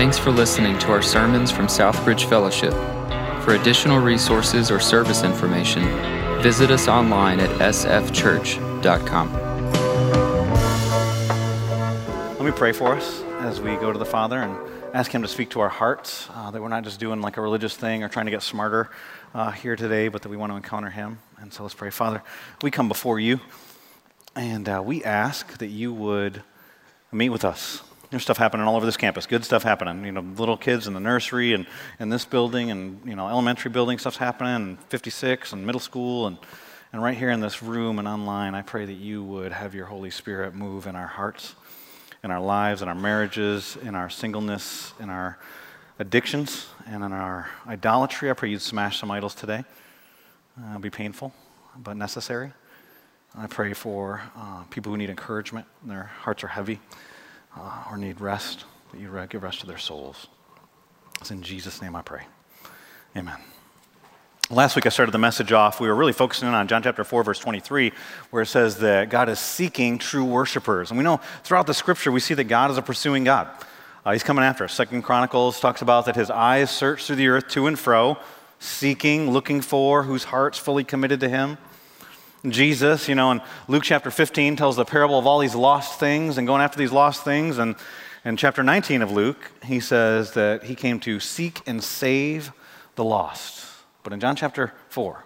Thanks for listening to our sermons from Southbridge Fellowship. For additional resources or service information, visit us online at sfchurch.com. Let me pray for us as we go to the Father and ask Him to speak to our hearts, uh, that we're not just doing like a religious thing or trying to get smarter uh, here today, but that we want to encounter Him. And so let's pray. Father, we come before you and uh, we ask that you would meet with us. There's stuff happening all over this campus, good stuff happening. You know, little kids in the nursery and in this building and, you know, elementary building stuff's happening, and 56 and middle school and, and right here in this room and online. I pray that you would have your Holy Spirit move in our hearts, in our lives, in our marriages, in our singleness, in our addictions, and in our idolatry. I pray you'd smash some idols today. Uh, it'll be painful, but necessary. I pray for uh, people who need encouragement, their hearts are heavy uh, or need rest, that you give rest to their souls. It's in Jesus' name I pray. Amen. Last week I started the message off. We were really focusing on John chapter 4, verse 23, where it says that God is seeking true worshipers. And we know throughout the scripture we see that God is a pursuing God. Uh, he's coming after us. Second Chronicles talks about that his eyes search through the earth to and fro, seeking, looking for, whose heart's fully committed to him. Jesus, you know, in Luke chapter 15 tells the parable of all these lost things and going after these lost things. And in chapter 19 of Luke, he says that he came to seek and save the lost. But in John chapter 4,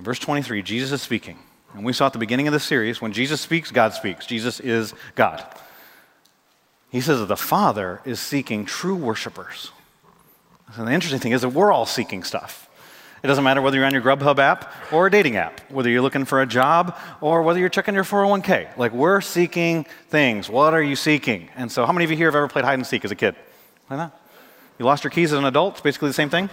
verse 23, Jesus is speaking. And we saw at the beginning of the series, when Jesus speaks, God speaks. Jesus is God. He says that the Father is seeking true worshipers. And the interesting thing is that we're all seeking stuff. It doesn't matter whether you're on your Grubhub app or a dating app, whether you're looking for a job or whether you're checking your 401k. Like, we're seeking things. What are you seeking? And so, how many of you here have ever played hide and seek as a kid? Like that? You lost your keys as an adult? It's basically the same thing.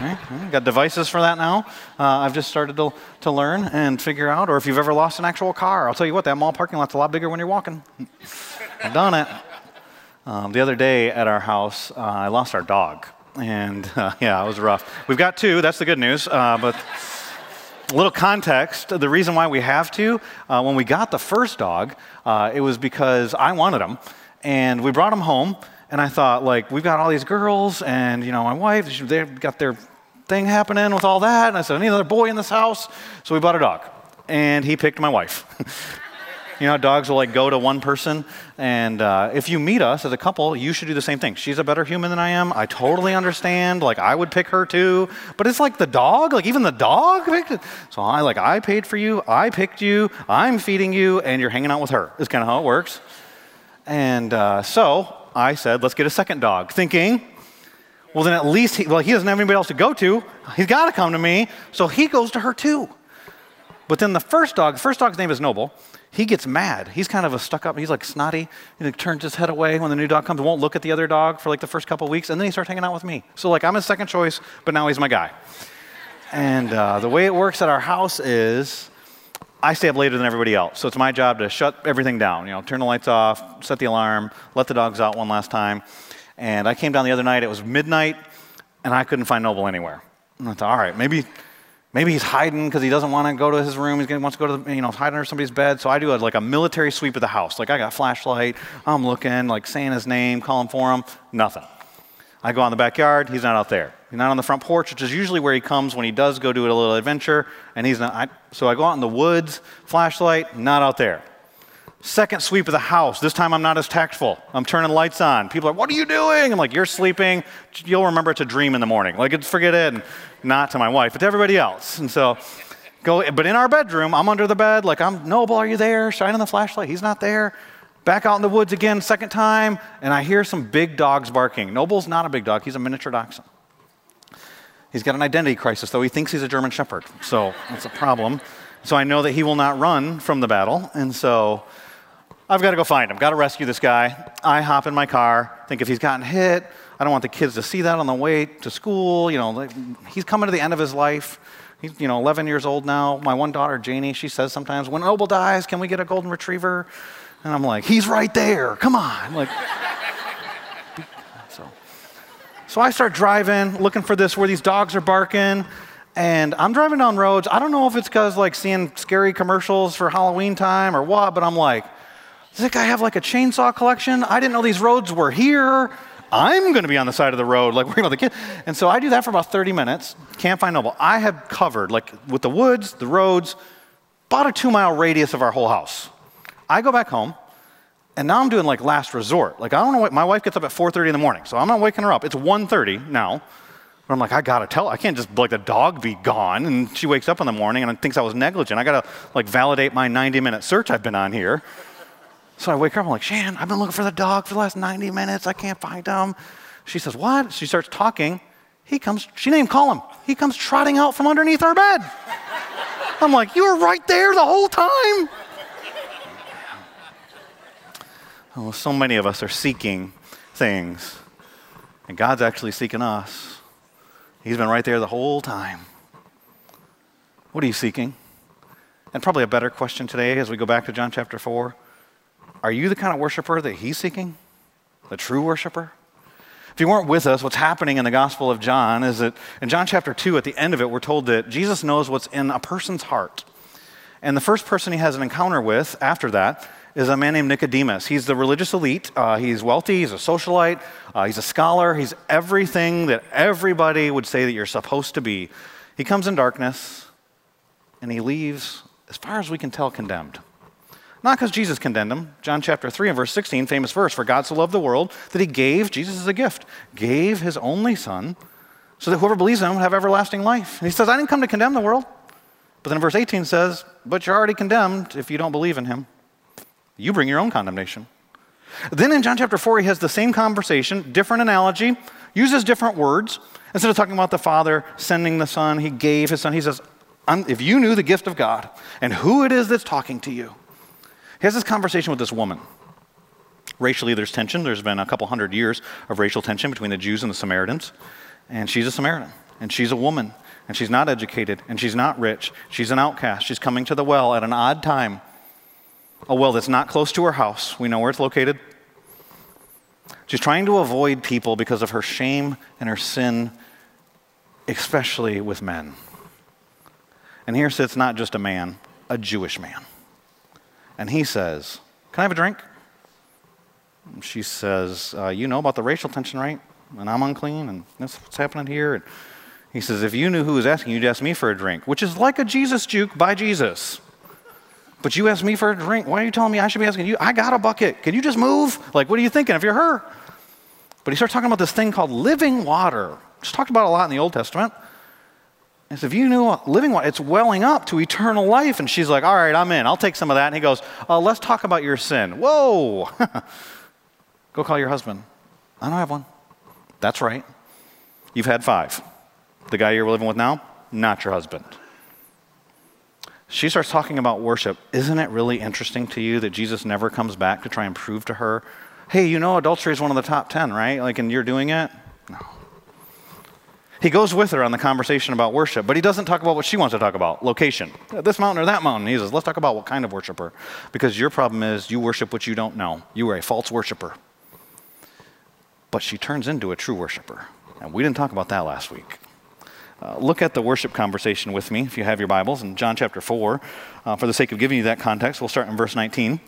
Right? Got devices for that now. Uh, I've just started to, to learn and figure out. Or if you've ever lost an actual car, I'll tell you what, that mall parking lot's a lot bigger when you're walking. I've done it. Um, the other day at our house, uh, I lost our dog. And uh, yeah, it was rough. We've got two, that's the good news. Uh, but a little context the reason why we have two, uh, when we got the first dog, uh, it was because I wanted him. And we brought him home. And I thought, like, we've got all these girls, and, you know, my wife, they've got their thing happening with all that. And I said, I need another boy in this house. So we bought a dog. And he picked my wife. You know, dogs will like go to one person, and uh, if you meet us as a couple, you should do the same thing. She's a better human than I am. I totally understand. Like I would pick her too, but it's like the dog. Like even the dog picked it. So I like I paid for you. I picked you. I'm feeding you, and you're hanging out with her. Is kind of how it works. And uh, so I said, let's get a second dog, thinking well, then at least, he, well, he doesn't have anybody else to go to. He's got to come to me. So he goes to her too. But then the first dog, the first dog's name is Noble he gets mad. He's kind of a stuck up, he's like snotty. He turns his head away when the new dog comes, won't look at the other dog for like the first couple weeks, and then he starts hanging out with me. So, like, I'm his second choice, but now he's my guy. And uh, the way it works at our house is I stay up later than everybody else. So it's my job to shut everything down, you know, turn the lights off, set the alarm, let the dogs out one last time. And I came down the other night, it was midnight, and I couldn't find Noble anywhere. And I thought, all right, maybe Maybe he's hiding because he doesn't want to go to his room. He wants to go to the, you know, hide under somebody's bed. So I do a, like a military sweep of the house. Like I got a flashlight. I'm looking, like saying his name, calling for him. Nothing. I go on the backyard. He's not out there. He's not on the front porch, which is usually where he comes when he does go do a little adventure. And he's not. I, so I go out in the woods, flashlight, not out there. Second sweep of the house. This time I'm not as tactful. I'm turning lights on. People are, what are you doing? I'm like, you're sleeping. You'll remember it's a dream in the morning. Like, forget it. And not to my wife, but to everybody else. And so, go, but in our bedroom, I'm under the bed. Like, I'm, Noble, are you there? Shining the flashlight. He's not there. Back out in the woods again, second time. And I hear some big dogs barking. Noble's not a big dog. He's a miniature dachshund. He's got an identity crisis, though. He thinks he's a German Shepherd. So that's a problem. So I know that he will not run from the battle. And so I've got to go find him, got to rescue this guy. I hop in my car, think if he's gotten hit, I don't want the kids to see that on the way to school. You know, he's coming to the end of his life. He's, you know, 11 years old now. My one daughter, Janie, she says sometimes, when Noble dies, can we get a golden retriever? And I'm like, he's right there. Come on. like, so, so I start driving, looking for this where these dogs are barking. And I'm driving down roads. I don't know if it's because like seeing scary commercials for Halloween time or what, but I'm like, does that guy have like a chainsaw collection? I didn't know these roads were here. I'm going to be on the side of the road, like worrying about the kid. And so I do that for about 30 minutes. Can't find Noble. I have covered, like with the woods, the roads, about a two mile radius of our whole house. I go back home, and now I'm doing like last resort. Like I don't know what, my wife gets up at 4.30 in the morning, so I'm not waking her up. It's 1.30 now. But I'm like, I gotta tell, I can't just like the dog be gone. And she wakes up in the morning and thinks I was negligent. I gotta like validate my 90 minute search I've been on here. So I wake up, I'm like, Shan, I've been looking for the dog for the last 90 minutes. I can't find him. She says, What? She starts talking. He comes, she didn't even call him. He comes trotting out from underneath our bed. I'm like, You were right there the whole time. Oh, so many of us are seeking things, and God's actually seeking us. He's been right there the whole time. What are you seeking? And probably a better question today as we go back to John chapter 4 are you the kind of worshiper that he's seeking? The true worshiper? If you weren't with us, what's happening in the Gospel of John is that in John chapter 2, at the end of it, we're told that Jesus knows what's in a person's heart. And the first person he has an encounter with after that is a man named Nicodemus. He's the religious elite. Uh, he's wealthy, he's a socialite, uh, he's a scholar, he's everything that everybody would say that you're supposed to be. He comes in darkness and he leaves, as far as we can tell, condemned. Not because Jesus condemned him. John chapter 3 and verse 16, famous verse For God so loved the world that he gave, Jesus is a gift, gave his only son so that whoever believes in him would have everlasting life. And he says, I didn't come to condemn the world. But then verse 18 says, But you're already condemned if you don't believe in him. You bring your own condemnation. Then in John chapter 4, he has the same conversation, different analogy, uses different words. Instead of talking about the Father sending the Son, he gave his Son. He says, If you knew the gift of God and who it is that's talking to you, he has this conversation with this woman. Racially, there's tension. There's been a couple hundred years of racial tension between the Jews and the Samaritans. And she's a Samaritan, and she's a woman, and she's not educated, and she's not rich. She's an outcast. She's coming to the well at an odd time, a well that's not close to her house. We know where it's located. She's trying to avoid people because of her shame and her sin, especially with men. And here sits not just a man, a Jewish man. And he says, Can I have a drink? She says, uh, You know about the racial tension, right? And I'm unclean, and that's what's happening here. And he says, If you knew who was asking, you'd ask me for a drink, which is like a Jesus juke by Jesus. But you asked me for a drink. Why are you telling me I should be asking you? I got a bucket. Can you just move? Like, what are you thinking if you're her? But he starts talking about this thing called living water. It's talked about a lot in the Old Testament. Says, if you knew living water, it's welling up to eternal life. And she's like, all right, I'm in. I'll take some of that. And he goes, uh, let's talk about your sin. Whoa. Go call your husband. I don't have one. That's right. You've had five. The guy you're living with now, not your husband. She starts talking about worship. Isn't it really interesting to you that Jesus never comes back to try and prove to her, hey, you know, adultery is one of the top 10, right? Like, and you're doing it? No. He goes with her on the conversation about worship, but he doesn't talk about what she wants to talk about location. This mountain or that mountain. He says, let's talk about what kind of worshiper. Because your problem is you worship what you don't know. You are a false worshiper. But she turns into a true worshiper. And we didn't talk about that last week. Uh, look at the worship conversation with me if you have your Bibles in John chapter 4. Uh, for the sake of giving you that context, we'll start in verse 19.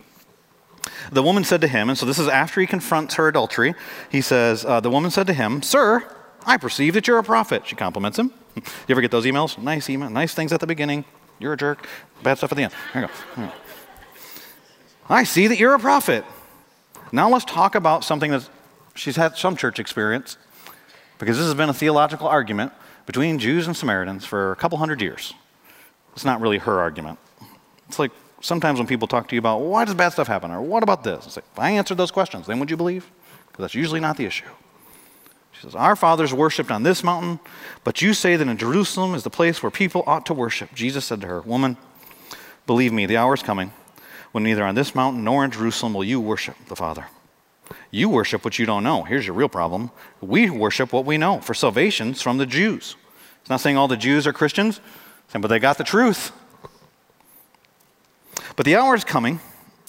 The woman said to him, and so this is after he confronts her adultery, he says, uh, The woman said to him, Sir, I perceive that you're a prophet. She compliments him. You ever get those emails? Nice email, nice things at the beginning. You're a jerk. Bad stuff at the end. Here you go. I see that you're a prophet. Now let's talk about something that she's had some church experience because this has been a theological argument between Jews and Samaritans for a couple hundred years. It's not really her argument. It's like sometimes when people talk to you about why does bad stuff happen or what about this? It's like, if I answered those questions, then would you believe? Because that's usually not the issue says, Our fathers worshipped on this mountain, but you say that in Jerusalem is the place where people ought to worship. Jesus said to her, Woman, believe me, the hour is coming when neither on this mountain nor in Jerusalem will you worship the Father. You worship what you don't know. Here's your real problem. We worship what we know, for salvation's from the Jews. It's not saying all the Jews are Christians, saying, but they got the truth. But the hour is coming,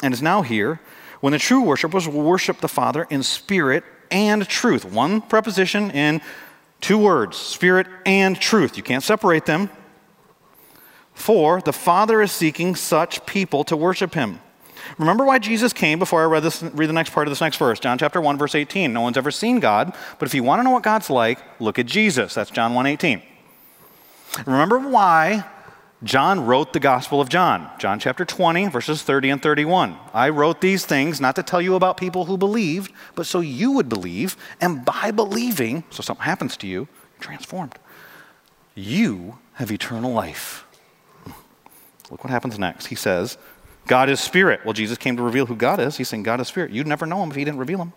and is now here, when the true worshipers will worship the Father in spirit and truth. One preposition in two words spirit and truth. You can't separate them. For the Father is seeking such people to worship him. Remember why Jesus came before I read, this, read the next part of this next verse, John chapter 1, verse 18. No one's ever seen God, but if you want to know what God's like, look at Jesus. That's John 1 18. Remember why John wrote the Gospel of John, John chapter 20, verses 30 and 31. I wrote these things not to tell you about people who believed, but so you would believe, and by believing, so something happens to you, transformed. You have eternal life. Look what happens next. He says, God is spirit. Well, Jesus came to reveal who God is. He's saying God is spirit. You'd never know him if he didn't reveal him.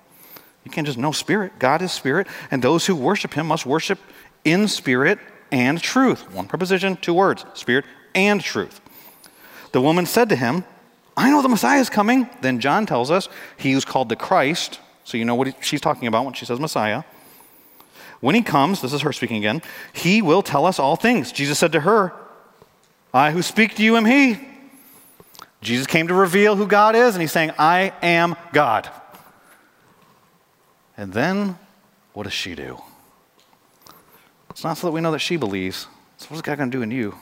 You can't just know spirit. God is spirit, and those who worship him must worship in spirit and truth. One preposition, two words spirit and truth. The woman said to him, I know the Messiah is coming. Then John tells us he was called the Christ. So you know what she's talking about when she says Messiah. When he comes, this is her speaking again, he will tell us all things. Jesus said to her, I who speak to you am he. Jesus came to reveal who God is, and he's saying, I am God. And then, what does she do? It's not so that we know that she believes. So, what's God going to do in you?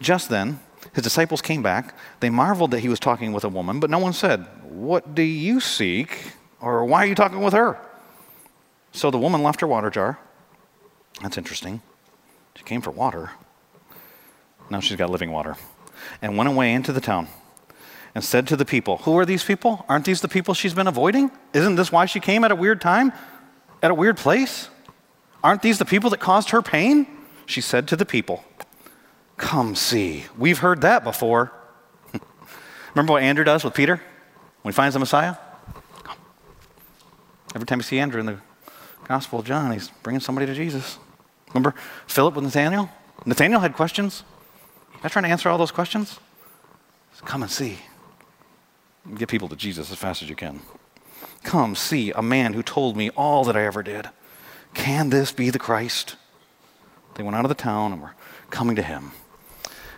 Just then, his disciples came back. They marveled that he was talking with a woman, but no one said, What do you seek? Or why are you talking with her? So the woman left her water jar. That's interesting. She came for water. Now she's got living water. And went away into the town and said to the people, Who are these people? Aren't these the people she's been avoiding? Isn't this why she came at a weird time? At a weird place? Aren't these the people that caused her pain? She said to the people, Come see. We've heard that before. Remember what Andrew does with Peter when he finds the Messiah? Come. Every time you see Andrew in the Gospel of John, he's bringing somebody to Jesus. Remember Philip with Nathaniel? Nathaniel had questions. Not trying to answer all those questions. Come and see. Get people to Jesus as fast as you can. Come see a man who told me all that I ever did. Can this be the Christ? They went out of the town and were coming to him.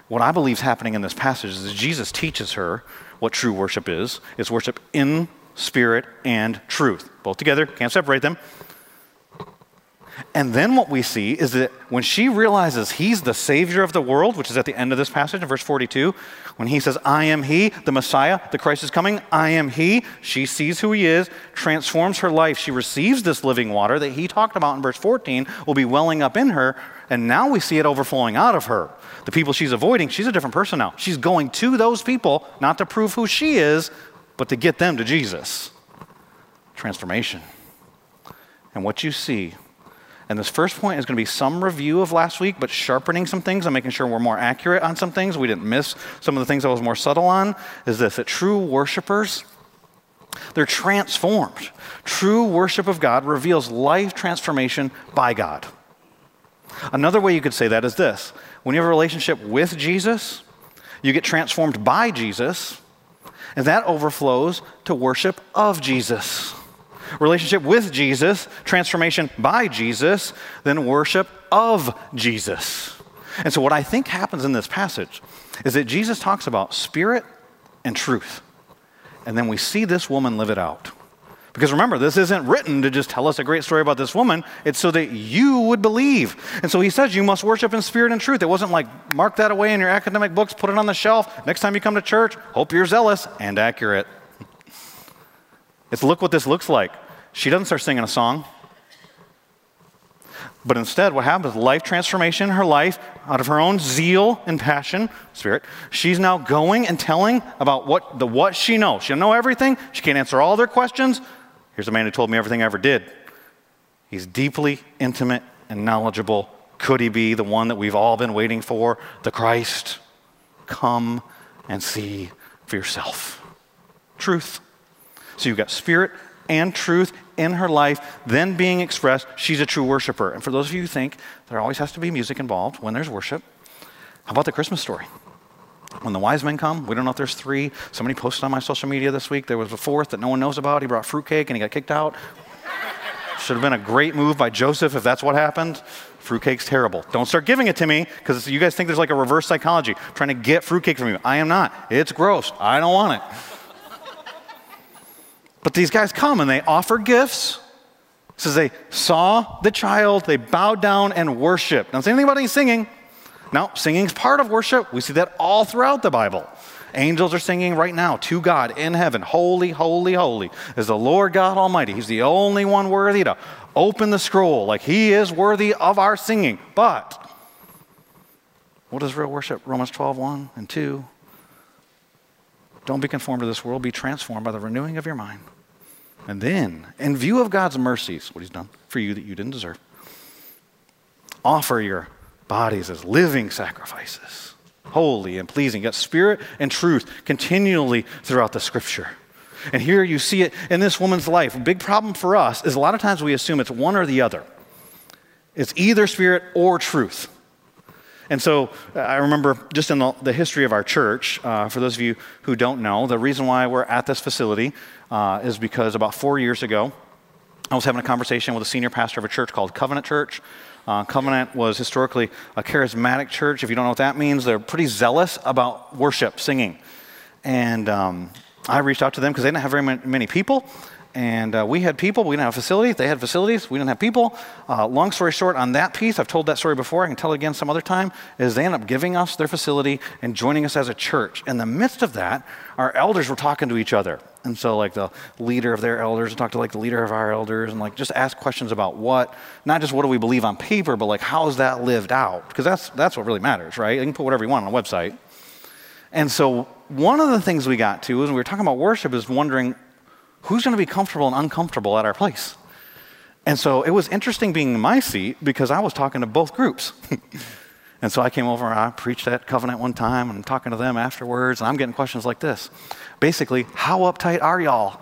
What I believe is happening in this passage is Jesus teaches her what true worship is. It's worship in spirit and truth. Both together, can't separate them. And then what we see is that when she realizes he's the Savior of the world, which is at the end of this passage in verse 42, when he says, I am he, the Messiah, the Christ is coming, I am he, she sees who he is, transforms her life. She receives this living water that he talked about in verse 14 will be welling up in her, and now we see it overflowing out of her. The people she's avoiding, she's a different person now. She's going to those people not to prove who she is, but to get them to Jesus. Transformation. And what you see and this first point is going to be some review of last week, but sharpening some things and making sure we're more accurate on some things. We didn't miss some of the things I was more subtle on. Is this that true worshipers, they're transformed. True worship of God reveals life transformation by God. Another way you could say that is this when you have a relationship with Jesus, you get transformed by Jesus, and that overflows to worship of Jesus relationship with Jesus, transformation by Jesus, then worship of Jesus. And so, what I think happens in this passage is that Jesus talks about spirit and truth. And then we see this woman live it out. Because remember, this isn't written to just tell us a great story about this woman. It's so that you would believe. And so he says you must worship in spirit and truth. It wasn't like mark that away in your academic books, put it on the shelf. Next time you come to church, hope you're zealous and accurate. It's look what this looks like. She doesn't start singing a song. But instead, what happens? Life transformation her life, out of her own zeal and passion, spirit, she's now going and telling about what the what she knows. She doesn't know everything. She can't answer all their questions. Here's a man who told me everything I ever did. He's deeply intimate and knowledgeable. Could he be the one that we've all been waiting for, the Christ? Come and see for yourself. Truth. So you've got spirit and truth in her life, then being expressed, she's a true worshiper. And for those of you who think there always has to be music involved when there's worship, how about the Christmas story? When the wise men come, we don't know if there's three. Somebody posted on my social media this week there was a fourth that no one knows about. He brought fruitcake and he got kicked out. Should have been a great move by Joseph if that's what happened. Fruitcake's terrible. Don't start giving it to me because you guys think there's like a reverse psychology trying to get fruitcake from you. I am not. It's gross. I don't want it. But these guys come and they offer gifts. It says they saw the child, they bowed down and worshiped. Don't say anything about any singing. No, singing is part of worship. We see that all throughout the Bible. Angels are singing right now to God in heaven, Holy, holy, holy is the Lord God Almighty. He's the only one worthy to open the scroll. Like He is worthy of our singing. But what is real worship? Romans 12, 1 and 2. Don't be conformed to this world, be transformed by the renewing of your mind. And then, in view of God's mercies, what He's done for you that you didn't deserve, offer your bodies as living sacrifices, holy and pleasing, Got spirit and truth continually throughout the scripture. And here you see it in this woman's life. A big problem for us is a lot of times we assume it's one or the other. It's either spirit or truth. And so uh, I remember just in the, the history of our church, uh, for those of you who don't know, the reason why we're at this facility uh, is because about four years ago, I was having a conversation with a senior pastor of a church called Covenant Church. Uh, Covenant was historically a charismatic church. If you don't know what that means, they're pretty zealous about worship, singing. And um, I reached out to them because they didn't have very many people. And uh, we had people, we didn't have facilities. They had facilities, we didn't have people. Uh, long story short, on that piece, I've told that story before, I can tell it again some other time, is they end up giving us their facility and joining us as a church. In the midst of that, our elders were talking to each other. And so, like, the leader of their elders and talk to, like, the leader of our elders and, like, just ask questions about what, not just what do we believe on paper, but, like, how is that lived out? Because that's, that's what really matters, right? You can put whatever you want on a website. And so, one of the things we got to, as we were talking about worship, is wondering who's going to be comfortable and uncomfortable at our place? And so it was interesting being in my seat because I was talking to both groups. and so I came over and I preached that Covenant one time and I'm talking to them afterwards and I'm getting questions like this. Basically, how uptight are y'all?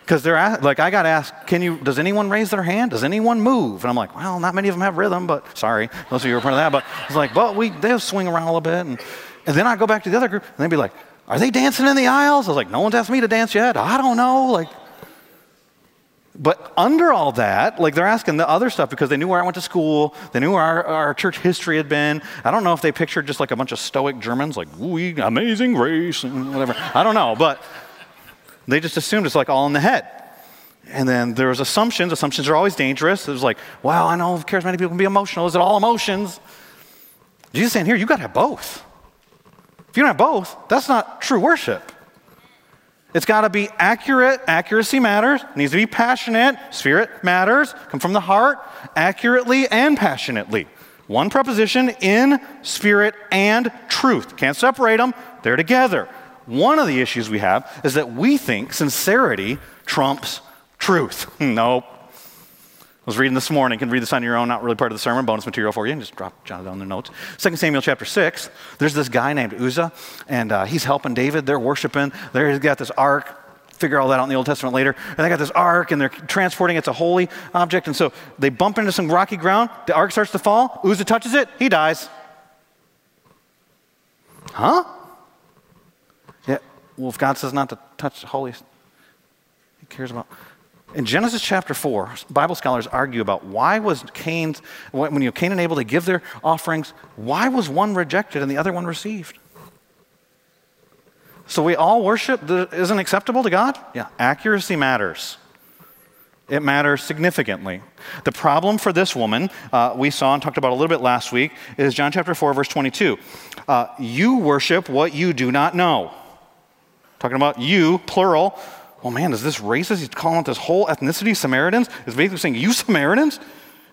Because they're like, I got asked, can you, does anyone raise their hand? Does anyone move? And I'm like, well, not many of them have rhythm, but sorry, those of you are part of that. But it's like, well, we, they'll swing around a little bit. And, and then I go back to the other group and they'd be like, are they dancing in the aisles? I was like, No one's asked me to dance yet. I don't know. Like, but under all that, like they're asking the other stuff because they knew where I went to school, they knew where our, our church history had been. I don't know if they pictured just like a bunch of stoic Germans, like, we amazing grace and whatever. I don't know, but they just assumed it's like all in the head. And then there was assumptions. Assumptions are always dangerous. It was like, wow, I know charismatic people can be emotional. Is it all emotions? Jesus saying here, you got to have both. If you don't have both, that's not true worship. It's got to be accurate. Accuracy matters. It needs to be passionate. Spirit matters. Come from the heart, accurately and passionately. One preposition in spirit and truth. Can't separate them, they're together. One of the issues we have is that we think sincerity trumps truth. nope. I was reading this morning. You can read this on your own, not really part of the sermon, bonus material for you, and just drop jot it down in the notes. 2 Samuel chapter 6, there's this guy named Uzzah, and uh, he's helping David. They're worshiping. There he's got this ark. Figure all that out in the Old Testament later. And they got this ark, and they're transporting It's a holy object. And so they bump into some rocky ground. The ark starts to fall. Uzzah touches it. He dies. Huh? Yeah. Well, if God says not to touch holy, he cares about. In Genesis chapter 4, Bible scholars argue about why was Cain's, when you know, Cain and Abel, they give their offerings, why was one rejected and the other one received? So we all worship that isn't acceptable to God? Yeah, accuracy matters. It matters significantly. The problem for this woman, uh, we saw and talked about a little bit last week, is John chapter 4, verse 22. Uh, you worship what you do not know. Talking about you, plural, oh man, is this racist? He's calling out this whole ethnicity, Samaritans. Is basically saying, you Samaritans,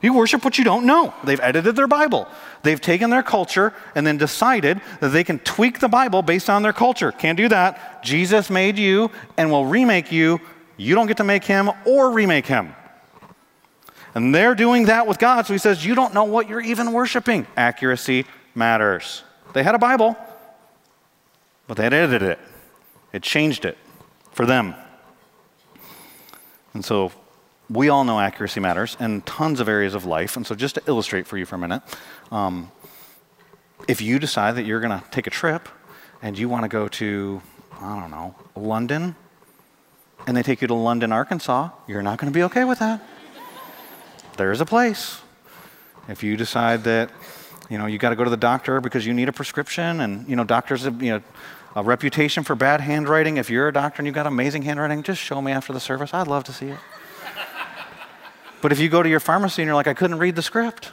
you worship what you don't know. They've edited their Bible. They've taken their culture and then decided that they can tweak the Bible based on their culture. Can't do that. Jesus made you and will remake you. You don't get to make him or remake him. And they're doing that with God. So he says, You don't know what you're even worshiping. Accuracy matters. They had a Bible, but they had edited it, it changed it for them. And so we all know accuracy matters in tons of areas of life. And so, just to illustrate for you for a minute, um, if you decide that you're going to take a trip and you want to go to, I don't know, London, and they take you to London, Arkansas, you're not going to be okay with that. There's a place. If you decide that, you know, you got to go to the doctor because you need a prescription, and, you know, doctors, you know, a reputation for bad handwriting. If you're a doctor and you've got amazing handwriting, just show me after the service. I'd love to see it. but if you go to your pharmacy and you're like, I couldn't read the script,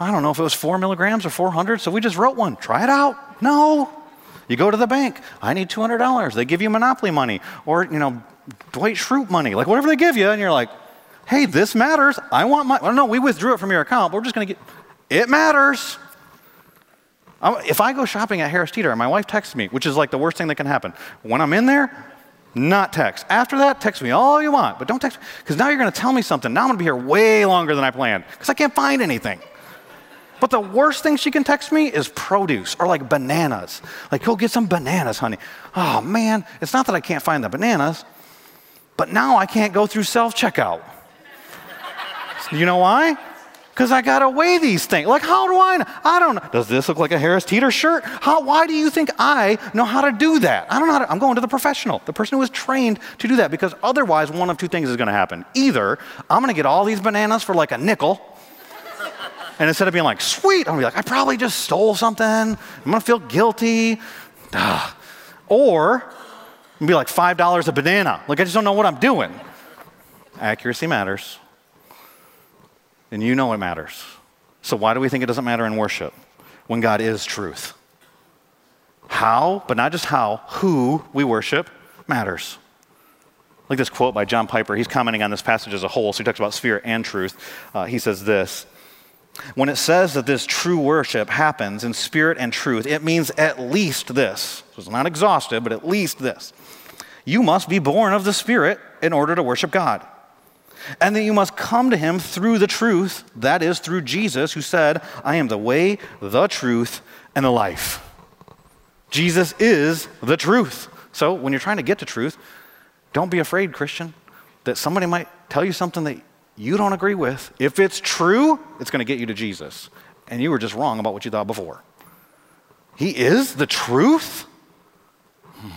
I don't know if it was four milligrams or 400, so we just wrote one. Try it out. No. You go to the bank, I need $200. They give you Monopoly money or, you know, Dwight Schrute money, like whatever they give you, and you're like, hey, this matters. I want my, well, no, we withdrew it from your account, but we're just going to get, it matters. If I go shopping at Harris Teeter and my wife texts me, which is like the worst thing that can happen, when I'm in there, not text. After that, text me all you want, but don't text me, because now you're going to tell me something. Now I'm going to be here way longer than I planned because I can't find anything. But the worst thing she can text me is produce or like bananas. Like, go get some bananas, honey. Oh man, it's not that I can't find the bananas, but now I can't go through self checkout. you know why? Because I got to weigh these things. Like, how do I know? I don't know. Does this look like a Harris Teeter shirt? How, why do you think I know how to do that? I don't know how to, I'm going to the professional, the person who is trained to do that, because otherwise, one of two things is going to happen. Either I'm going to get all these bananas for like a nickel, and instead of being like, sweet, I'm going to be like, I probably just stole something. I'm going to feel guilty. Ugh. Or, to be like, $5 a banana. Like, I just don't know what I'm doing. Accuracy matters and you know it matters. So, why do we think it doesn't matter in worship when God is truth? How, but not just how, who we worship matters. Like this quote by John Piper, he's commenting on this passage as a whole, so he talks about spirit and truth. Uh, he says this When it says that this true worship happens in spirit and truth, it means at least this. So it's not exhaustive, but at least this. You must be born of the Spirit in order to worship God and that you must come to him through the truth, that is, through Jesus, who said, I am the way, the truth, and the life. Jesus is the truth. So when you're trying to get to truth, don't be afraid, Christian, that somebody might tell you something that you don't agree with. If it's true, it's going to get you to Jesus. And you were just wrong about what you thought before. He is the truth? Hmm.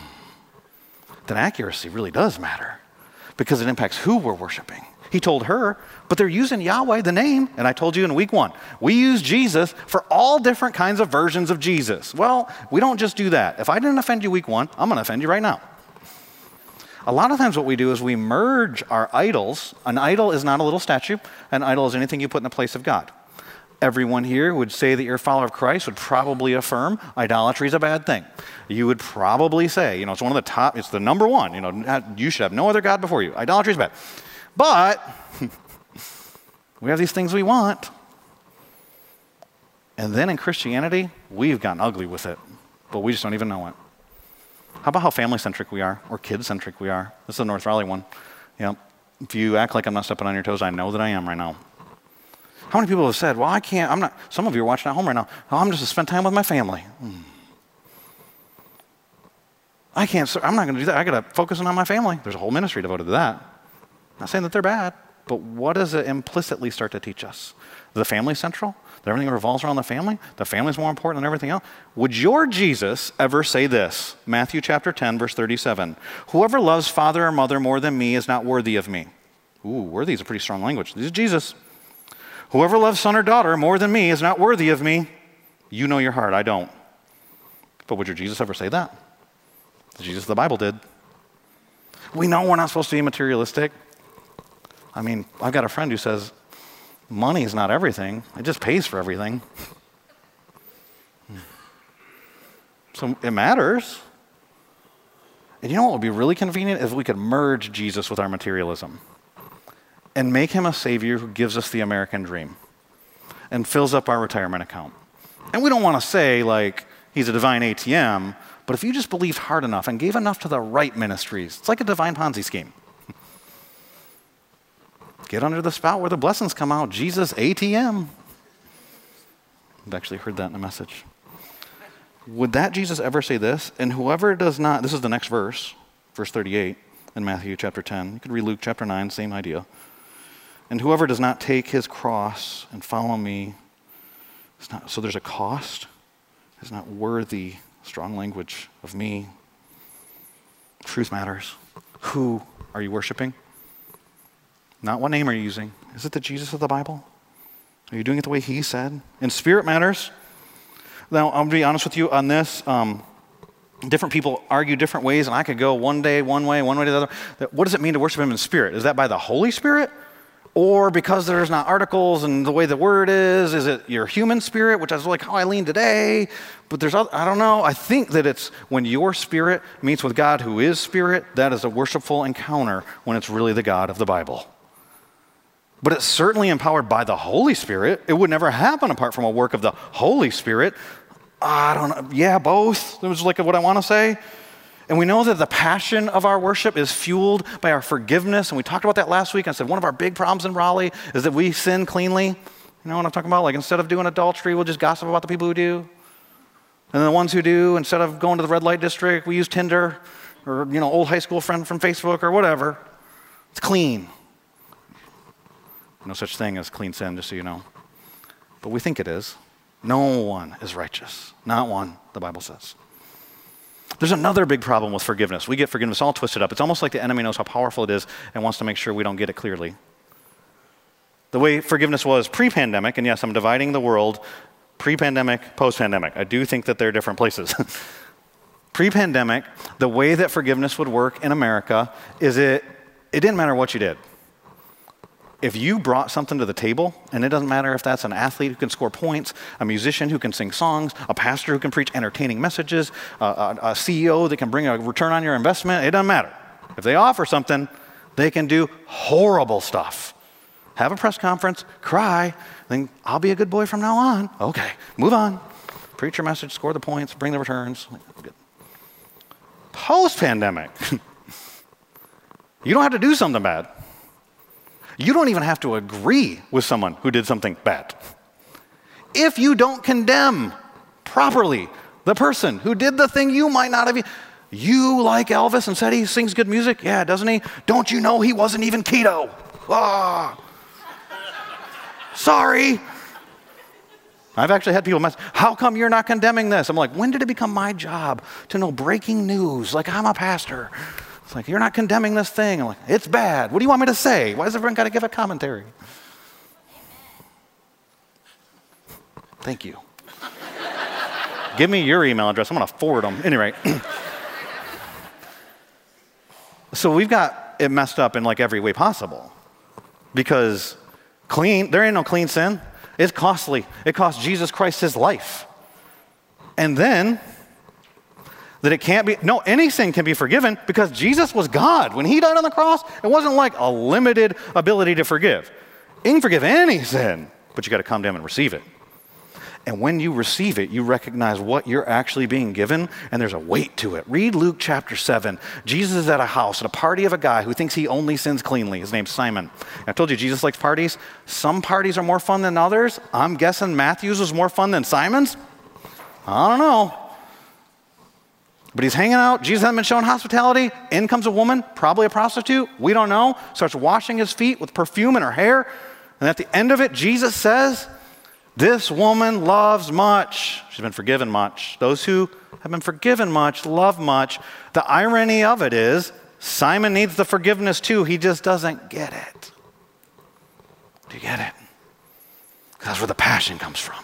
Then accuracy really does matter because it impacts who we're worshiping. He told her, but they're using Yahweh, the name. And I told you in week one, we use Jesus for all different kinds of versions of Jesus. Well, we don't just do that. If I didn't offend you week one, I'm going to offend you right now. A lot of times, what we do is we merge our idols. An idol is not a little statue, an idol is anything you put in the place of God. Everyone here would say that you're a follower of Christ, would probably affirm idolatry is a bad thing. You would probably say, you know, it's one of the top, it's the number one, you know, you should have no other God before you. Idolatry is bad. But we have these things we want. And then in Christianity, we've gotten ugly with it, but we just don't even know it. How about how family centric we are or kid centric we are? This is the North Raleigh one. Yep. If you act like I'm not stepping on your toes, I know that I am right now. How many people have said, Well, I can't, I'm not, some of you are watching at home right now. Oh, I'm just to spend time with my family. Hmm. I can't, I'm not going to do that. I got to focus on my family. There's a whole ministry devoted to that. Not saying that they're bad, but what does it implicitly start to teach us? The family central? That everything revolves around the family? The family's more important than everything else? Would your Jesus ever say this? Matthew chapter 10, verse 37. Whoever loves father or mother more than me is not worthy of me. Ooh, worthy is a pretty strong language. This is Jesus. Whoever loves son or daughter more than me is not worthy of me. You know your heart, I don't. But would your Jesus ever say that? The Jesus of the Bible did. We know we're not supposed to be materialistic. I mean, I've got a friend who says, money is not everything, it just pays for everything. Hmm. so it matters. And you know what would be really convenient if we could merge Jesus with our materialism and make him a savior who gives us the American dream and fills up our retirement account. And we don't want to say, like, he's a divine ATM, but if you just believed hard enough and gave enough to the right ministries, it's like a divine Ponzi scheme. Get under the spout where the blessings come out. Jesus ATM. I've actually heard that in a message. Would that Jesus ever say this? And whoever does not, this is the next verse, verse 38 in Matthew chapter 10. You could read Luke chapter 9, same idea. And whoever does not take his cross and follow me, not, so there's a cost, is not worthy, strong language, of me. Truth matters. Who are you worshiping? Not what name are you using? Is it the Jesus of the Bible? Are you doing it the way he said? And spirit matters. Now, I'm going to be honest with you on this. Um, different people argue different ways, and I could go one day one way, one way to the other. What does it mean to worship him in spirit? Is that by the Holy Spirit? Or because there's not articles and the way the word is, is it your human spirit, which is like how I lean today? But there's, other, I don't know. I think that it's when your spirit meets with God who is spirit, that is a worshipful encounter when it's really the God of the Bible. But it's certainly empowered by the Holy Spirit. It would never happen apart from a work of the Holy Spirit. I don't know. Yeah, both. It was like what I want to say. And we know that the passion of our worship is fueled by our forgiveness. And we talked about that last week. I said one of our big problems in Raleigh is that we sin cleanly. You know what I'm talking about? Like instead of doing adultery, we'll just gossip about the people who do. And the ones who do, instead of going to the red light district, we use Tinder or, you know, old high school friend from Facebook or whatever. It's clean. No such thing as clean sin, just so you know. But we think it is. No one is righteous. Not one, the Bible says. There's another big problem with forgiveness. We get forgiveness all twisted up. It's almost like the enemy knows how powerful it is and wants to make sure we don't get it clearly. The way forgiveness was pre pandemic, and yes, I'm dividing the world pre pandemic, post pandemic. I do think that they're different places. pre pandemic, the way that forgiveness would work in America is it, it didn't matter what you did if you brought something to the table, and it doesn't matter if that's an athlete who can score points, a musician who can sing songs, a pastor who can preach entertaining messages, a, a, a, CEO that can bring a return on your investment, it doesn't matter. If they offer something, they can do horrible stuff. Have a press conference, cry, then I'll be a good boy from now on. Okay, move on. Preach your message, score the points, bring the returns. Post pandemic, you don't have to do something bad. You don't even have to agree with someone who did something bad. If you don't condemn properly the person who did the thing you might not have. You like Elvis and said he sings good music? Yeah, doesn't he? Don't you know he wasn't even keto? Ah. Sorry. I've actually had people mess, how come you're not condemning this? I'm like, when did it become my job to know breaking news? Like, I'm a pastor. It's like, you're not condemning this thing. I'm like, it's bad. What do you want me to say? Why does everyone got to give a commentary? Thank you. give me your email address. I'm going to forward them. Anyway. so we've got it messed up in like every way possible because clean, there ain't no clean sin. It's costly. It cost Jesus Christ his life. And then that it can't be, no, any sin can be forgiven because Jesus was God. When he died on the cross, it wasn't like a limited ability to forgive. You can forgive any sin, but you got to come down and receive it. And when you receive it, you recognize what you're actually being given, and there's a weight to it. Read Luke chapter 7. Jesus is at a house, at a party of a guy who thinks he only sins cleanly. His name's Simon. I told you Jesus likes parties. Some parties are more fun than others. I'm guessing Matthew's was more fun than Simon's. I don't know. But he's hanging out. Jesus hasn't been showing hospitality. In comes a woman, probably a prostitute. We don't know. Starts washing his feet with perfume in her hair. And at the end of it, Jesus says, This woman loves much. She's been forgiven much. Those who have been forgiven much love much. The irony of it is, Simon needs the forgiveness too. He just doesn't get it. Do you get it? That's where the passion comes from.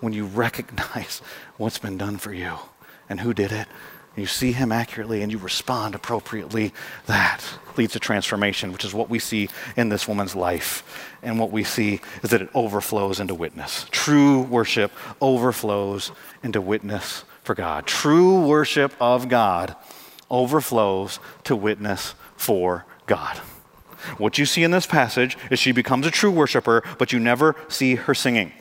When you recognize what's been done for you and who did it, and you see him accurately and you respond appropriately, that leads to transformation, which is what we see in this woman's life. And what we see is that it overflows into witness. True worship overflows into witness for God. True worship of God overflows to witness for God. What you see in this passage is she becomes a true worshiper, but you never see her singing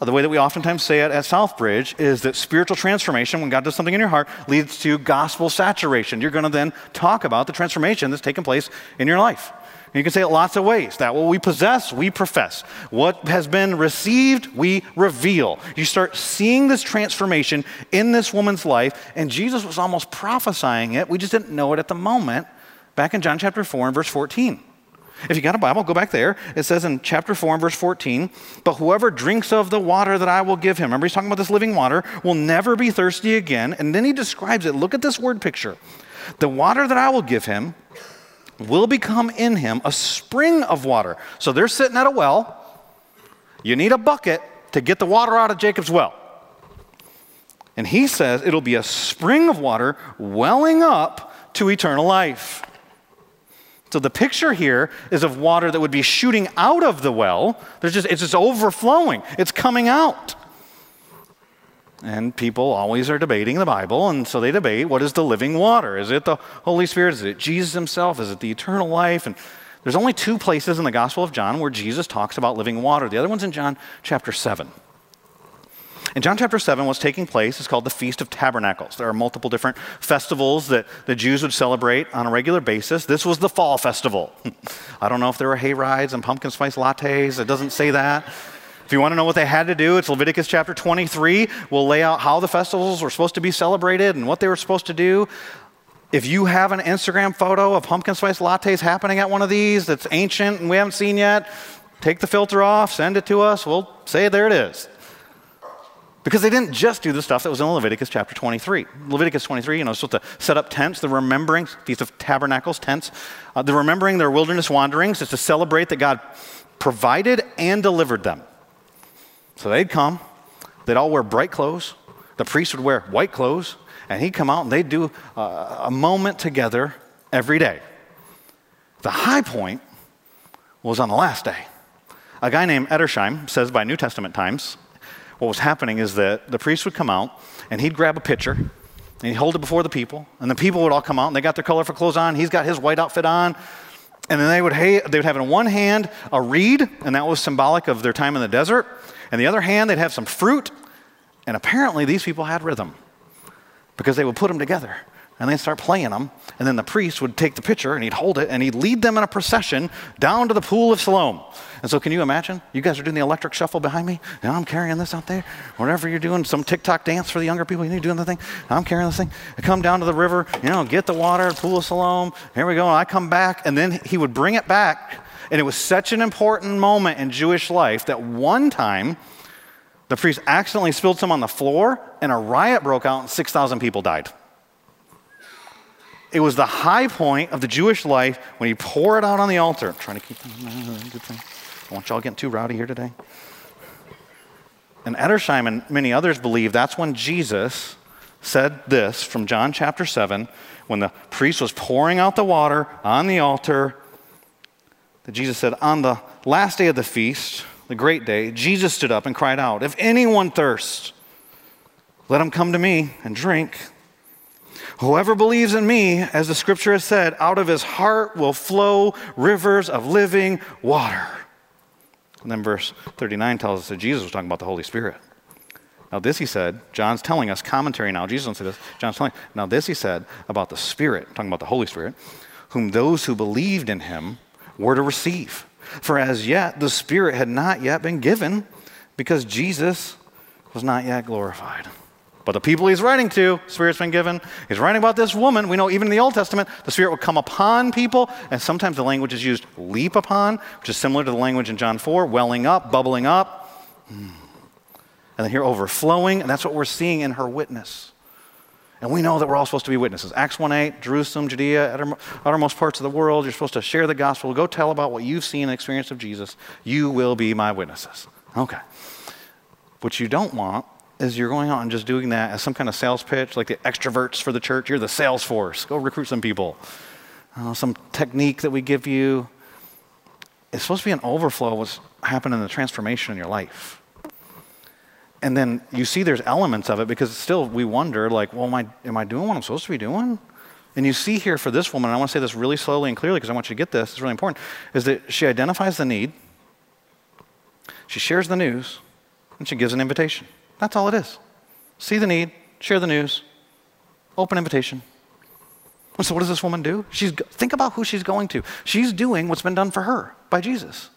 Uh, the way that we oftentimes say it at Southbridge is that spiritual transformation, when God does something in your heart, leads to gospel saturation. You're going to then talk about the transformation that's taken place in your life. And you can say it lots of ways. That what we possess, we profess. What has been received, we reveal. You start seeing this transformation in this woman's life, and Jesus was almost prophesying it. We just didn't know it at the moment. Back in John chapter 4 and verse 14. If you got a Bible, go back there. It says in chapter 4 and verse 14, But whoever drinks of the water that I will give him, remember he's talking about this living water, will never be thirsty again. And then he describes it. Look at this word picture. The water that I will give him will become in him a spring of water. So they're sitting at a well. You need a bucket to get the water out of Jacob's well. And he says it'll be a spring of water welling up to eternal life. So the picture here is of water that would be shooting out of the well. There's just, it's just overflowing, it's coming out. And people always are debating the Bible, and so they debate what is the living water? Is it the Holy Spirit? Is it Jesus himself? Is it the eternal life? And there's only two places in the Gospel of John where Jesus talks about living water. The other one's in John chapter 7. In John chapter 7, what's taking place is called the Feast of Tabernacles. There are multiple different festivals that the Jews would celebrate on a regular basis. This was the fall festival. I don't know if there were hay rides and pumpkin spice lattes. It doesn't say that. If you want to know what they had to do, it's Leviticus chapter 23. We'll lay out how the festivals were supposed to be celebrated and what they were supposed to do. If you have an Instagram photo of pumpkin spice lattes happening at one of these that's ancient and we haven't seen yet, take the filter off, send it to us. We'll say there it is. Because they didn't just do the stuff that was in Leviticus chapter 23. Leviticus 23, you know, supposed to set up tents, the remembering, Feast of Tabernacles, tents. Uh, the remembering their wilderness wanderings is to celebrate that God provided and delivered them. So they'd come, they'd all wear bright clothes. The priest would wear white clothes, and he'd come out and they'd do uh, a moment together every day. The high point was on the last day. A guy named Edersheim says by New Testament times, what was happening is that the priest would come out and he'd grab a pitcher and he'd hold it before the people, and the people would all come out and they got their colorful clothes on. He's got his white outfit on. And then they would, they would have in one hand a reed, and that was symbolic of their time in the desert. And the other hand, they'd have some fruit. And apparently, these people had rhythm because they would put them together and they'd start playing them. And then the priest would take the pitcher and he'd hold it and he'd lead them in a procession down to the pool of Siloam. And so, can you imagine? You guys are doing the electric shuffle behind me. Now I'm carrying this out there. Whatever you're doing, some TikTok dance for the younger people. You need doing the thing. I'm carrying this thing. I come down to the river, you know, get the water, pool of Siloam. Here we go. And I come back, and then he would bring it back and it was such an important moment in Jewish life that one time the priest accidentally spilled some on the floor and a riot broke out and 6,000 people died. It was the high point of the Jewish life when he poured it out on the altar. I'm trying to keep uh, good thing. I want y'all getting too rowdy here today. And Edersheim and many others believe that's when Jesus said this from John chapter 7 when the priest was pouring out the water on the altar that Jesus said, On the last day of the feast, the great day, Jesus stood up and cried out, If anyone thirsts, let him come to me and drink. Whoever believes in me, as the scripture has said, out of his heart will flow rivers of living water. And then verse 39 tells us that Jesus was talking about the Holy Spirit. Now, this he said, John's telling us, commentary now, Jesus said this, John's telling, now this he said about the Spirit, talking about the Holy Spirit, whom those who believed in him were to receive. For as yet the Spirit had not yet been given because Jesus was not yet glorified. But the people he's writing to, Spirit's been given. He's writing about this woman. We know even in the Old Testament, the Spirit would come upon people, and sometimes the language is used leap upon, which is similar to the language in John 4, welling up, bubbling up. Hmm. And then here overflowing, and that's what we're seeing in her witness. And we know that we're all supposed to be witnesses. Acts 1 8, Jerusalem, Judea, uttermost parts of the world, you're supposed to share the gospel. Go tell about what you've seen and experienced of Jesus. You will be my witnesses. Okay. What you don't want is you're going out and just doing that as some kind of sales pitch, like the extroverts for the church. You're the sales force. Go recruit some people. Uh, some technique that we give you. It's supposed to be an overflow of what's happening in the transformation in your life and then you see there's elements of it because still we wonder like well am I, am I doing what i'm supposed to be doing and you see here for this woman i want to say this really slowly and clearly because i want you to get this it's really important is that she identifies the need she shares the news and she gives an invitation that's all it is. See the need share the news open invitation. So what does this woman do? She's think about who she's going to. She's doing what's been done for her by jesus.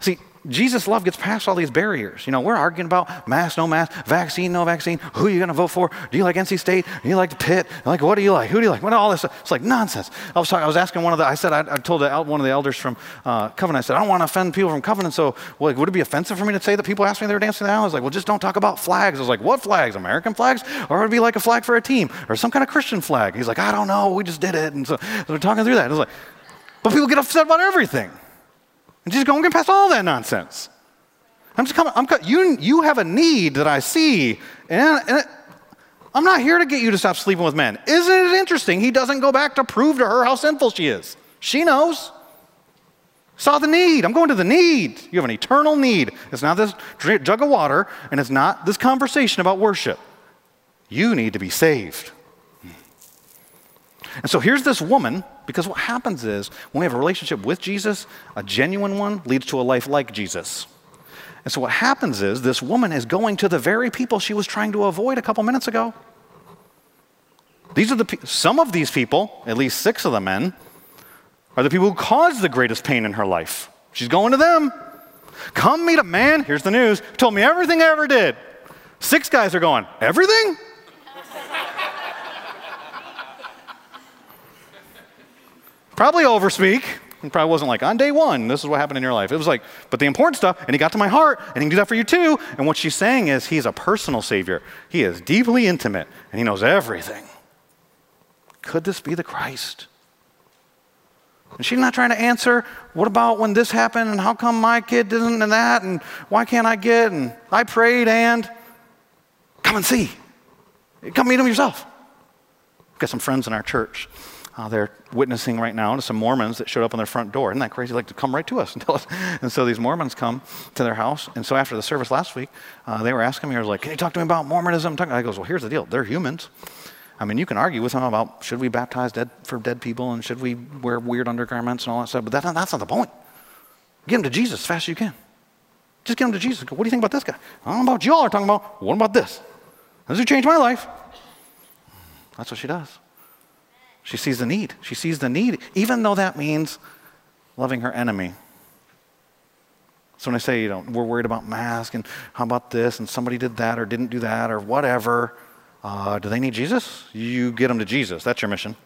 See Jesus' love gets past all these barriers. You know, we're arguing about mask, no mask, vaccine, no vaccine. Who are you going to vote for? Do you like NC State? Do you like the Pitt? Like, what do you like? Who do you like? What all this? Stuff? It's like nonsense. I was, talking, I was asking one of the. I said I, I told the, one of the elders from uh, Covenant. I said I don't want to offend people from Covenant. So, like, would it be offensive for me to say that people asked me they were dancing aisle? I was like, well, just don't talk about flags. I was like, what flags? American flags, or would it be like a flag for a team, or some kind of Christian flag? He's like, I don't know. We just did it, and so, so we're talking through that. I was like, but people get upset about everything. And just go and get past all that nonsense. I'm just coming, I'm, you, you have a need that I see, and, and I'm not here to get you to stop sleeping with men. Isn't it interesting? He doesn't go back to prove to her how sinful she is. She knows. Saw the need. I'm going to the need. You have an eternal need. It's not this jug of water, and it's not this conversation about worship. You need to be saved. And so here's this woman, because what happens is when we have a relationship with Jesus, a genuine one leads to a life like Jesus. And so what happens is this woman is going to the very people she was trying to avoid a couple minutes ago. These are the some of these people, at least six of the men, are the people who caused the greatest pain in her life. She's going to them. Come meet a man, here's the news, told me everything I ever did. Six guys are going, everything? Probably overspeak. It probably wasn't like, on day one, this is what happened in your life. It was like, but the important stuff, and he got to my heart, and he can do that for you too. And what she's saying is, he's a personal Savior. He is deeply intimate, and he knows everything. Could this be the Christ? And she's not trying to answer, what about when this happened, and how come my kid didn't, and that, and why can't I get, and I prayed, and come and see. Come meet him yourself. We've got some friends in our church uh, they're witnessing right now to some Mormons that showed up on their front door. Isn't that crazy? Like to come right to us and tell us. And so these Mormons come to their house. And so after the service last week, uh, they were asking me, I was like, Can you talk to me about Mormonism? I goes, Well, here's the deal. They're humans. I mean, you can argue with them about should we baptize dead for dead people and should we wear weird undergarments and all that stuff, but that, that's not the point. Get them to Jesus as fast as you can. Just get them to Jesus. What do you think about this guy? I don't know about y'all are talking about. What about this? This has changed my life. That's what she does. She sees the need. She sees the need, even though that means loving her enemy. So when I say, you know, we're worried about mask and how about this and somebody did that or didn't do that or whatever, uh, do they need Jesus? You get them to Jesus. That's your mission.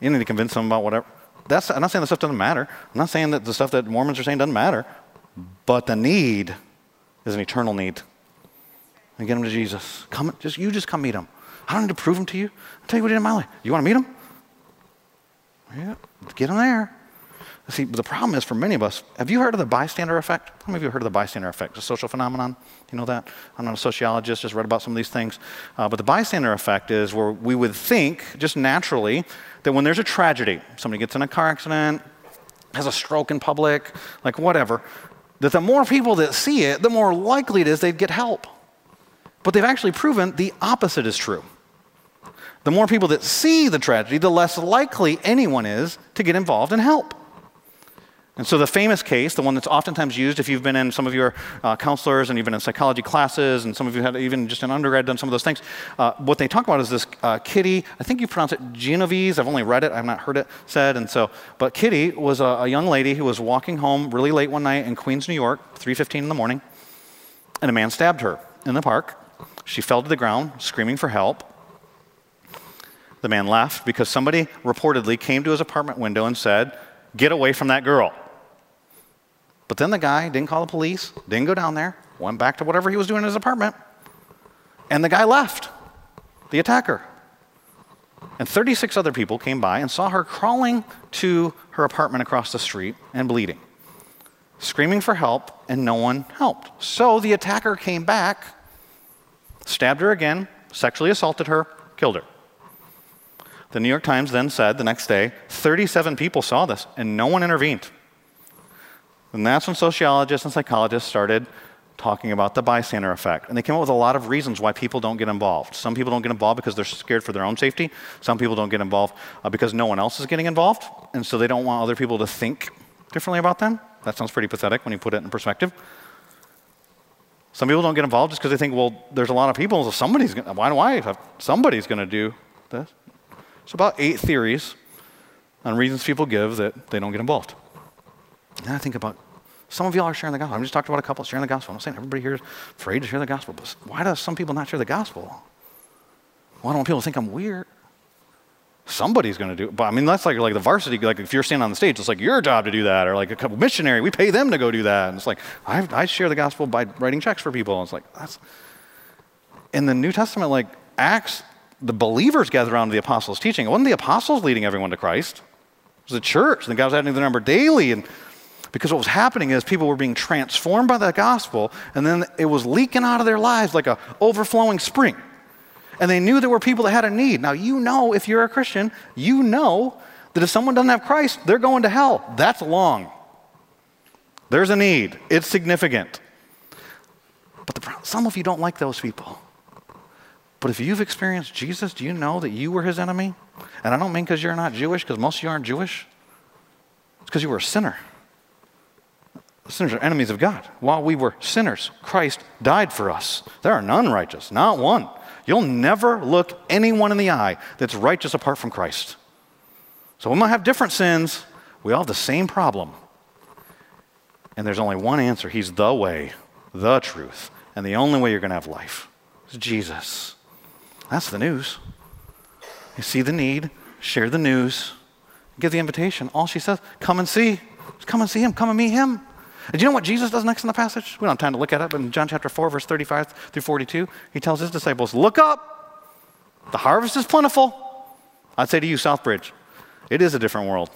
You need to convince them about whatever. That's, I'm not saying the stuff doesn't matter. I'm not saying that the stuff that Mormons are saying doesn't matter. But the need is an eternal need. And get them to Jesus. Come, just you just come meet them. I don't need to prove them to you. Tell you what he did in my life. You want to meet him? Yeah, get him there. See, the problem is for many of us, have you heard of the bystander effect? How many of you heard of the bystander effect? It's a social phenomenon. You know that? I'm not a sociologist, just read about some of these things. Uh, but the bystander effect is where we would think, just naturally, that when there's a tragedy, somebody gets in a car accident, has a stroke in public, like whatever, that the more people that see it, the more likely it is they'd get help. But they've actually proven the opposite is true. The more people that see the tragedy, the less likely anyone is to get involved and help. And so, the famous case, the one that's oftentimes used if you've been in some of your uh, counselors and you've been in psychology classes, and some of you have even just in undergrad done some of those things, uh, what they talk about is this uh, Kitty, I think you pronounce it Genovese, I've only read it, I've not heard it said. And so, but Kitty was a, a young lady who was walking home really late one night in Queens, New York, 3.15 in the morning, and a man stabbed her in the park. She fell to the ground, screaming for help. The man left because somebody reportedly came to his apartment window and said, Get away from that girl. But then the guy didn't call the police, didn't go down there, went back to whatever he was doing in his apartment, and the guy left, the attacker. And 36 other people came by and saw her crawling to her apartment across the street and bleeding, screaming for help, and no one helped. So the attacker came back, stabbed her again, sexually assaulted her, killed her. The New York Times then said the next day 37 people saw this and no one intervened. And that's when sociologists and psychologists started talking about the bystander effect. And they came up with a lot of reasons why people don't get involved. Some people don't get involved because they're scared for their own safety. Some people don't get involved uh, because no one else is getting involved. And so they don't want other people to think differently about them. That sounds pretty pathetic when you put it in perspective. Some people don't get involved just because they think, well, there's a lot of people, so somebody's to, why do I somebody's going to do this? It's about eight theories on reasons people give that they don't get involved. And I think about some of y'all are sharing the gospel. I'm just talking about a couple sharing the gospel. I'm not saying everybody here is afraid to share the gospel, but why do some people not share the gospel? Why don't people think I'm weird? Somebody's going to do it. But I mean, that's like, like the varsity, like if you're standing on the stage, it's like your job to do that. Or like a couple missionary, we pay them to go do that. And it's like, I, I share the gospel by writing checks for people. And it's like, that's. In the New Testament, like Acts the believers gathered around the apostles' teaching. It wasn't the apostles leading everyone to Christ. It was the church. And the God was adding the number daily. And because what was happening is people were being transformed by the gospel, and then it was leaking out of their lives like a overflowing spring. And they knew there were people that had a need. Now, you know, if you're a Christian, you know that if someone doesn't have Christ, they're going to hell. That's long. There's a need, it's significant. But the, some of you don't like those people. But if you've experienced Jesus, do you know that you were his enemy? And I don't mean because you're not Jewish, because most of you aren't Jewish. It's because you were a sinner. Sinners are enemies of God. While we were sinners, Christ died for us. There are none righteous, not one. You'll never look anyone in the eye that's righteous apart from Christ. So we might have different sins, we all have the same problem. And there's only one answer He's the way, the truth, and the only way you're going to have life is Jesus. That's the news. You see the need, share the news, give the invitation. All she says, come and see. Come and see him, come and meet him. And do you know what Jesus does next in the passage? We don't have time to look at it, but in John chapter 4, verse 35 through 42, he tells his disciples, Look up, the harvest is plentiful. I'd say to you, Southbridge, it is a different world.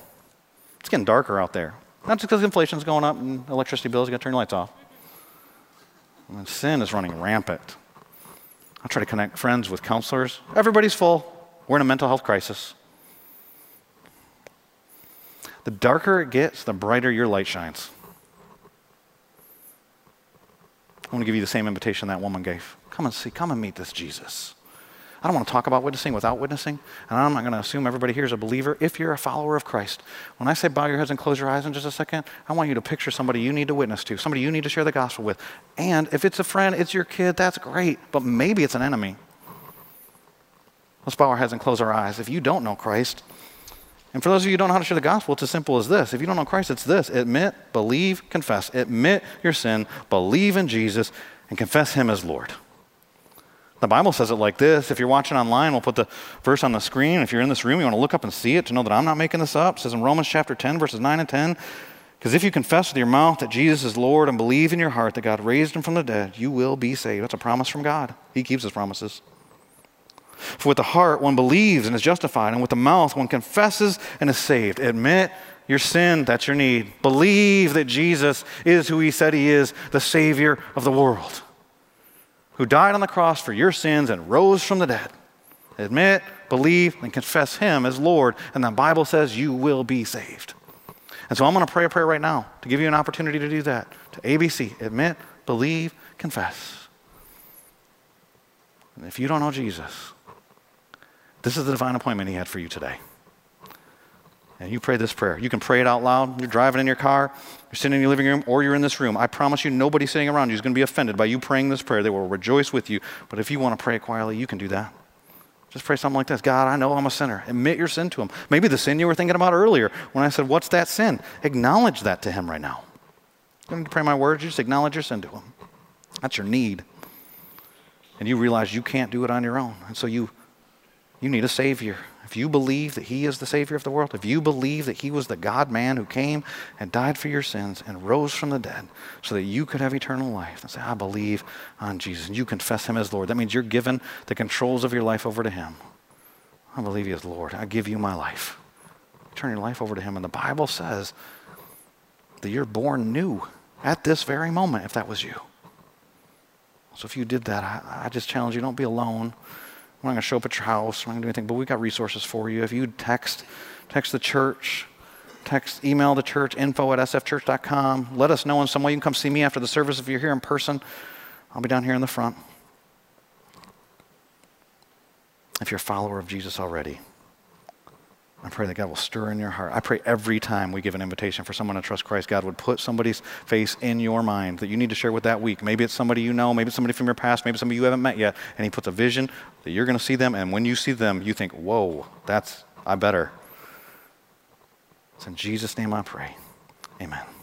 It's getting darker out there. Not just because inflation's going up and electricity bills, you got to turn your lights off. And sin is running rampant. I try to connect friends with counselors. Everybody's full. We're in a mental health crisis. The darker it gets, the brighter your light shines. I want to give you the same invitation that woman gave. Come and see, come and meet this Jesus. I don't want to talk about witnessing without witnessing, and I'm not going to assume everybody here is a believer if you're a follower of Christ. When I say bow your heads and close your eyes in just a second, I want you to picture somebody you need to witness to, somebody you need to share the gospel with. And if it's a friend, it's your kid, that's great, but maybe it's an enemy. Let's bow our heads and close our eyes. If you don't know Christ, and for those of you who don't know how to share the gospel, it's as simple as this. If you don't know Christ, it's this admit, believe, confess. Admit your sin, believe in Jesus, and confess Him as Lord. The Bible says it like this. If you're watching online, we'll put the verse on the screen. If you're in this room, you want to look up and see it to know that I'm not making this up. It says in Romans chapter 10, verses 9 and 10, because if you confess with your mouth that Jesus is Lord and believe in your heart that God raised him from the dead, you will be saved. That's a promise from God. He keeps his promises. For with the heart one believes and is justified, and with the mouth one confesses and is saved. Admit your sin, that's your need. Believe that Jesus is who he said he is, the Savior of the world who died on the cross for your sins and rose from the dead. Admit, believe, and confess him as Lord, and the Bible says you will be saved. And so I'm going to pray a prayer right now to give you an opportunity to do that. To ABC, admit, believe, confess. And if you don't know Jesus, this is the divine appointment he had for you today and you pray this prayer. You can pray it out loud. You're driving in your car, you're sitting in your living room, or you're in this room. I promise you, nobody sitting around you is going to be offended by you praying this prayer. They will rejoice with you. But if you want to pray quietly, you can do that. Just pray something like this God, I know I'm a sinner. Admit your sin to Him. Maybe the sin you were thinking about earlier when I said, What's that sin? Acknowledge that to Him right now. You don't need to pray my words, you just acknowledge your sin to Him. That's your need. And you realize you can't do it on your own. And so you, you need a Savior if you believe that He is the Savior of the world, if you believe that He was the God man who came and died for your sins and rose from the dead so that you could have eternal life, and say, I believe on Jesus, and you confess Him as Lord, that means you're given the controls of your life over to Him. I believe He is Lord. I give you my life. Turn your life over to Him. And the Bible says that you're born new at this very moment, if that was you. So if you did that, I, I just challenge you don't be alone. We're not going to show up at your house. We're not going to do anything, but we've got resources for you. If you text, text the church, text, email the church, info at sfchurch.com. Let us know in some way. You can come see me after the service if you're here in person. I'll be down here in the front. If you're a follower of Jesus already, I pray that God will stir in your heart. I pray every time we give an invitation for someone to trust Christ, God would put somebody's face in your mind that you need to share with that week. Maybe it's somebody you know, maybe it's somebody from your past, maybe somebody you haven't met yet, and He puts a vision that you're going to see them, and when you see them, you think, whoa, that's, I better. It's in Jesus' name I pray. Amen.